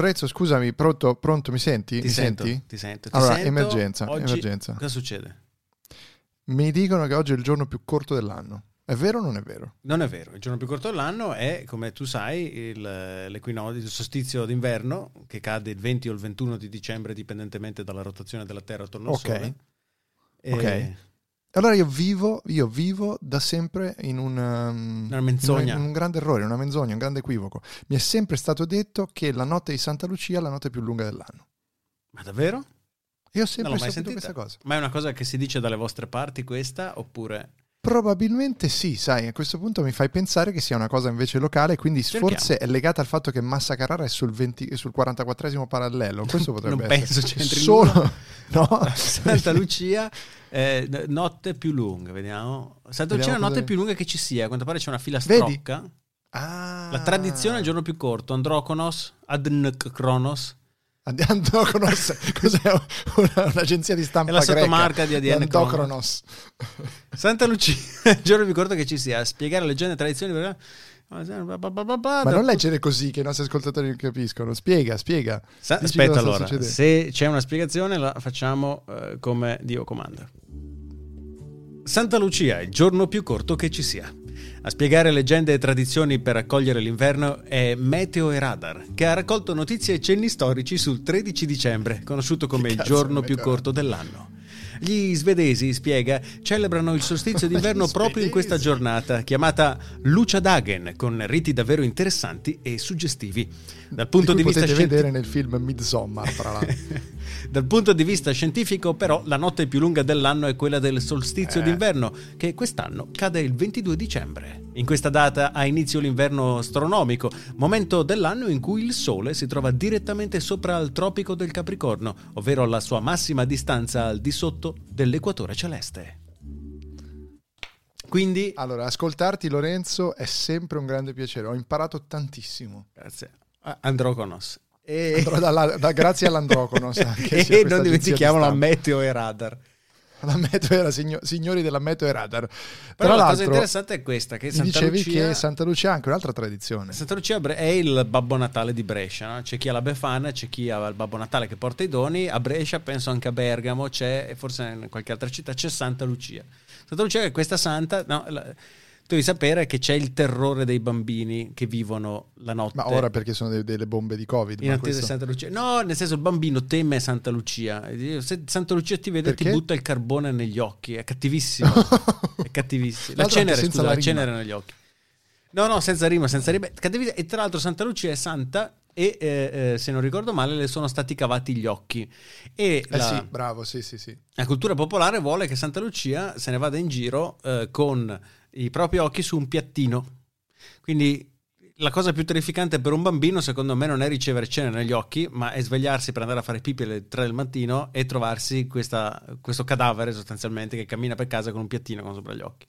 Lorenzo, scusami, pronto, pronto mi senti? Ti mi sento, senti? ti sento. Ti Allora, sento. emergenza, Oggi emergenza. Cosa succede? Mi dicono che oggi è il giorno più corto dell'anno. È vero o non è vero? Non è vero, il giorno più corto dell'anno è, come tu sai, il, l'equinozio, il solstizio d'inverno che cade il 20 o il 21 di dicembre dipendentemente dalla rotazione della Terra attorno al Ok. Sole. E Ok. Allora io vivo, io vivo da sempre in un, um, Una menzogna. in un grande errore, una menzogna, un grande equivoco. Mi è sempre stato detto che la notte di Santa Lucia è la notte più lunga dell'anno. Ma davvero? Io ho sempre saputo sentita. questa cosa. Ma è una cosa che si dice dalle vostre parti questa oppure... Probabilmente sì, sai, a questo punto mi fai pensare che sia una cosa invece locale, quindi Cerchiamo. forse è legata al fatto che Massa Carrara è sul, 20 è sul 44esimo parallelo. Questo potrebbe Non essere. penso c'entri Solo, no? Santa Lucia, eh, notte più lunga, vediamo. Santa Lucia è Vediamo la notte più lunga che ci sia, a quanto pare c'è una fila strocca. Ah. La tradizione è il giorno più corto, Androkonos, Adnk Kronos. Andochronos, cos'è una- un'agenzia di stampa È la greca? sottomarca di ADN Andochronos. Santa Lucia, giorno più corto che ci sia, spiegare leggende e tradizioni. Ma non leggere così che i nostri ascoltatori non capiscono. Spiega, spiega. Sa- aspetta allora, se c'è una spiegazione la facciamo eh, come Dio comanda. Santa Lucia, il giorno più corto che ci sia. A spiegare leggende e tradizioni per accogliere l'inverno è Meteo e Radar, che ha raccolto notizie e cenni storici sul 13 dicembre, conosciuto come il giorno più corto dell'anno. Gli svedesi, spiega, celebrano il solstizio d'inverno proprio in questa giornata, chiamata Lucia Dagen, con riti davvero interessanti e suggestivi. Dal punto Di di, vista potete scientifico... vedere nel film Midsommar, tra l'altro. Dal punto di vista scientifico, però, la notte più lunga dell'anno è quella del solstizio Eh. d'inverno, che quest'anno cade il 22 dicembre. In questa data ha inizio l'inverno astronomico, momento dell'anno in cui il Sole si trova direttamente sopra il tropico del Capricorno, ovvero alla sua massima distanza al di sotto dell'equatore celeste. Quindi, Allora, ascoltarti Lorenzo è sempre un grande piacere. Ho imparato tantissimo. grazie, a- Androkonos. E, dalla- da- grazie sia e non agenzia di dimentichiamo la. Meteo e Radar. La meteo era signo- signori della meteo e radar. Però Tra la cosa interessante è questa, che Santa dicevi Lucia... che Santa Lucia ha anche un'altra tradizione. Santa Lucia è il Babbo Natale di Brescia, no? c'è chi ha la Befana, c'è chi ha il Babbo Natale che porta i doni, a Brescia penso anche a Bergamo, c'è, e forse in qualche altra città, c'è Santa Lucia. Santa Lucia è questa santa, no, la- devi sapere che c'è il terrore dei bambini che vivono la notte. Ma ora perché sono de- delle bombe di Covid. in attesa di Santa Lucia. No, nel senso il bambino teme Santa Lucia. Se Santa Lucia ti vede Perché? ti butta il carbone negli occhi, è cattivissimo. è cattivissimo. La cenere, scusa, la la cenere negli occhi. No, no, senza rima, senza rima. E tra l'altro Santa Lucia è santa e eh, eh, se non ricordo male le sono stati cavati gli occhi. E Eh la, sì, bravo, sì, sì, sì. la cultura popolare vuole che Santa Lucia se ne vada in giro eh, con i propri occhi su un piattino. Quindi la cosa più terrificante per un bambino, secondo me, non è ricevere cene negli occhi, ma è svegliarsi per andare a fare pipì alle 3 del mattino e trovarsi questa- questo cadavere sostanzialmente che cammina per casa con un piattino sopra gli occhi.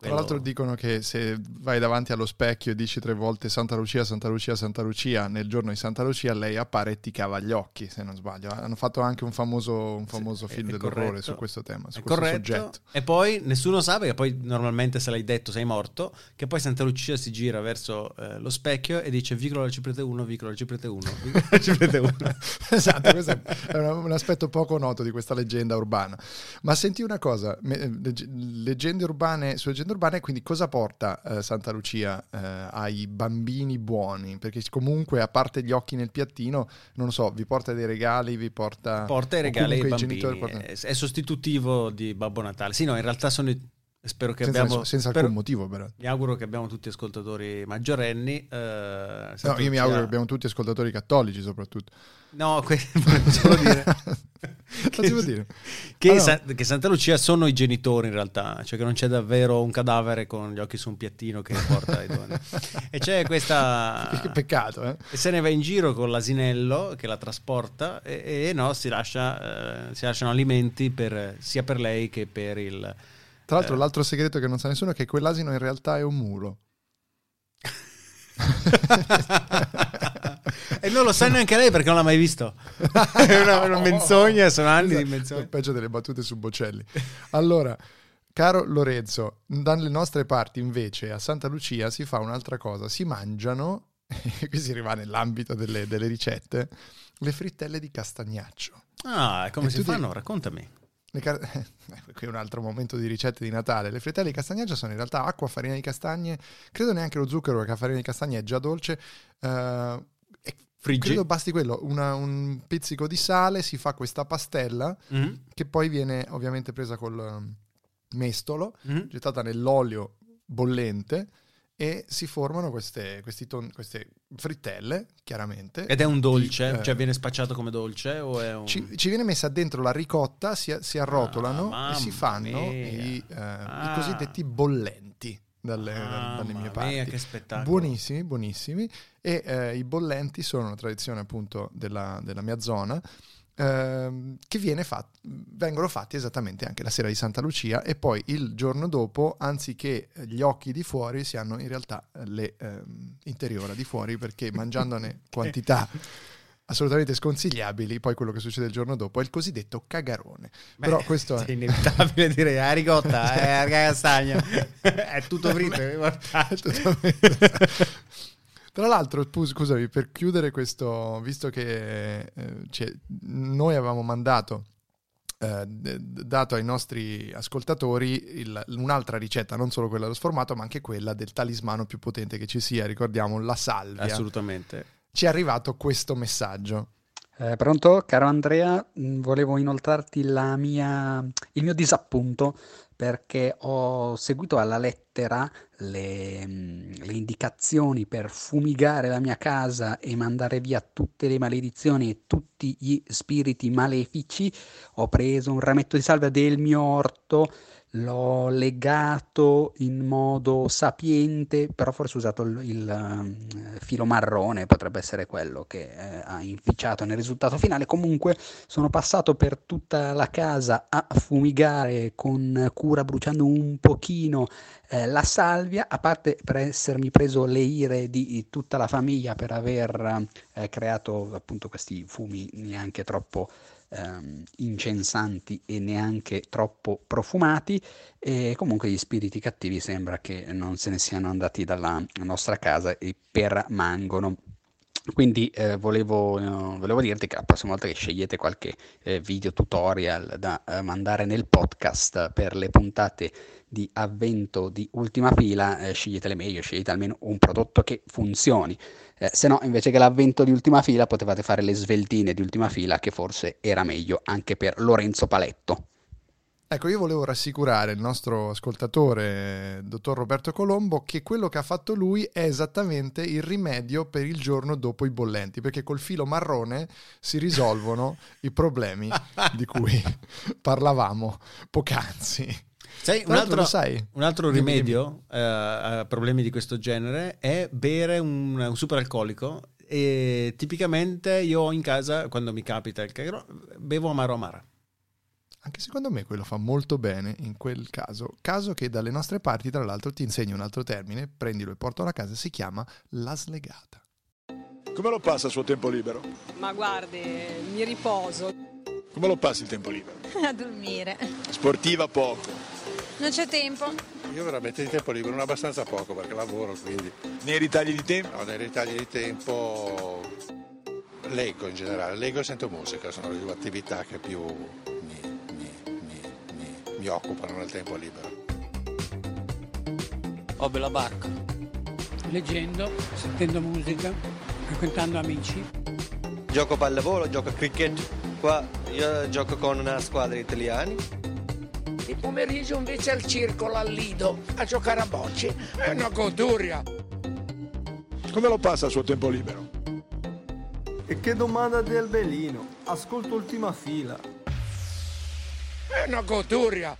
Tra l'altro dicono che se vai davanti allo specchio e dici tre volte Santa Lucia, Santa Lucia, Santa Lucia, nel giorno di Santa Lucia lei appare e ti cava gli occhi, se non sbaglio. Hanno fatto anche un famoso, un famoso Sì, film dell'orrore corretto. su questo tema, su È questo corretto. soggetto. E poi nessuno sa, perché poi normalmente se l'hai detto sei morto, che poi Santa Lucia si gira verso eh, lo specchio e dice vicolo alla ciprete 1, vicolo alla ciprete 1, vicolo alla ciprete 1. esatto, questo è un, aspetto poco noto di questa leggenda urbana. Ma senti una cosa, eh, legge- leggende urbane su leggende urbane, quindi cosa porta eh, Santa Lucia eh, ai bambini buoni? Perché comunque, a parte gli occhi nel piattino, non lo so, vi porta dei regali, vi porta... Porta i regali ai bambini, portano- è sostitutivo di Babbo Natale. Sì, no, in realtà sono... i- Spero che senza, abbiamo... senza spero- alcun motivo però. Mi auguro che abbiamo tutti ascoltatori maggiorenni. eh, No, io mi auguro che abbiamo tutti ascoltatori cattolici soprattutto. No, que- volevo solo dire... Può dire? Che, Ah, no. Sa- che Santa Lucia sono i genitori in realtà, cioè che non c'è davvero un cadavere con gli occhi su un piattino che porta i doni. E c'è questa... Che peccato, eh? E se ne va in giro con l'asinello che la trasporta e, e no, si, lascia, eh, si lasciano alimenti per- sia per lei che per il... Tra l'altro, Eh. l'altro segreto che non sa nessuno è che quell'asino in realtà è un mulo. e non lo sa neanche lei perché non l'ha mai visto. È una, una menzogna, sono anni di Esatto, menzogna. è peggio delle battute su Bocelli. Allora, caro Lorenzo, dalle nostre parti invece a Santa Lucia si fa un'altra cosa, si mangiano qui si rimane nell'ambito delle, delle ricette, le frittelle di castagnaccio. Ah, come E si tu ti- fanno? Raccontami. Car- qui è un altro momento di ricette di Natale. Le frittelle di castagnaccio sono in realtà acqua, farina di castagne, credo neanche lo zucchero perché la farina di castagne è già dolce. e Friggi. credo basti quello, una- un pizzico di sale, si fa questa pastella Mm, che poi viene ovviamente presa col um, mestolo, mm. gettata nell'olio bollente e si formano queste, questi ton- queste frittelle, chiaramente. Ed è un dolce? Eh, Cioè viene spacciato come dolce un... ci, ci viene messa dentro la ricotta, si, si arrotolano Ah, e si fanno mia. i, eh, Ah. i cosiddetti bollenti dalle, Mamma dalle mie mia, parti. spettacolo. Buonissimi, buonissimi. E eh, i bollenti sono una tradizione appunto della, della mia zona. Ehm, che viene fat- vengono fatti esattamente anche la sera di Santa Lucia e poi il giorno dopo anziché gli occhi di fuori si hanno in realtà eh, le ehm, interiora di fuori perché mangiandone quantità assolutamente sconsigliabili poi quello che succede il giorno dopo è il cosiddetto cagarone Beh, però questo è È inevitabile dire, ah, ricotta, eh, la castagna, è tutto fritto, è mortaccio. Totalmente. Tra l'altro, scusami, per chiudere questo, visto che eh, c'è- noi avevamo mandato, eh, dato ai nostri ascoltatori il- un'altra ricetta, non solo quella dello sformato, ma anche quella del talismano più potente che ci sia, ricordiamo, la salvia. Assolutamente. Ci è arrivato questo messaggio. Eh, pronto? Caro Andrea, mh, volevo inoltrarti la mia- il mio disappunto perché ho seguito alla lettera le, mh, le indicazioni per fumigare la mia casa e mandare via tutte le maledizioni e tutti gli spiriti malefici. Ho preso un rametto di salvia del mio orto, l'ho legato in modo sapiente, però forse ho usato il, il, ehm, filo marrone, potrebbe essere quello che eh, ha inficiato nel risultato finale. Comunque sono passato per tutta la casa a fumigare con cura, bruciando un pochino eh, la salvia, a parte per essermi preso le ire di tutta la famiglia per aver eh, creato appunto questi fumi neanche troppo ehm, incensanti e neanche troppo profumati e comunque gli spiriti cattivi sembra che non se ne siano andati dalla nostra casa e permangono. Quindi eh, volevo, eh, volevo dirti che la prossima volta che scegliete qualche eh, video tutorial da eh, mandare nel podcast per le puntate di avvento di ultima fila, eh, sceglietele meglio, scegliete almeno un prodotto che funzioni. Eh, se no, invece che l'avvento di ultima fila, potevate fare le sveltine di ultima fila, che forse era meglio anche per Lorenzo Paletto. Ecco, io volevo rassicurare il nostro ascoltatore, dottor Roberto Colombo, che quello che ha fatto lui è esattamente il rimedio per il giorno dopo i bollenti, perché col filo marrone si risolvono i problemi di cui parlavamo poc'anzi. Sai, un altro, sai? un altro rimedio eh, a problemi di questo genere è bere un, un superalcolico e tipicamente io in casa, quando mi capita il cagro, bevo amaro amara. Anche secondo me quello fa molto bene in quel caso. Caso che dalle nostre parti, tra l'altro, ti insegno un altro termine, prendilo e portalo a casa, si chiama la slegata. Come lo passa il suo tempo libero? Ma guardi, mi riposo Come lo passa il tempo libero? a dormire. Sportiva poco. Non c'è tempo. Io veramente di tempo libero non abbastanza poco perché lavoro, quindi Nei ritagli di tempo? no, nei ritagli di tempo leggo in generale, leggo e sento musica, sono le due attività che più mi- occupano nel tempo libero. Ho bella barca. leggendo, sentendo musica, frequentando amici. Gioco pallavolo, gioco a cricket. Qua io gioco con una squadra italiana. Il pomeriggio invece al circolo, al lido, a giocare a bocce. È una goduria. Come lo passa il suo tempo libero? E che domanda del belino. Ascolto ultima fila. È una goduria.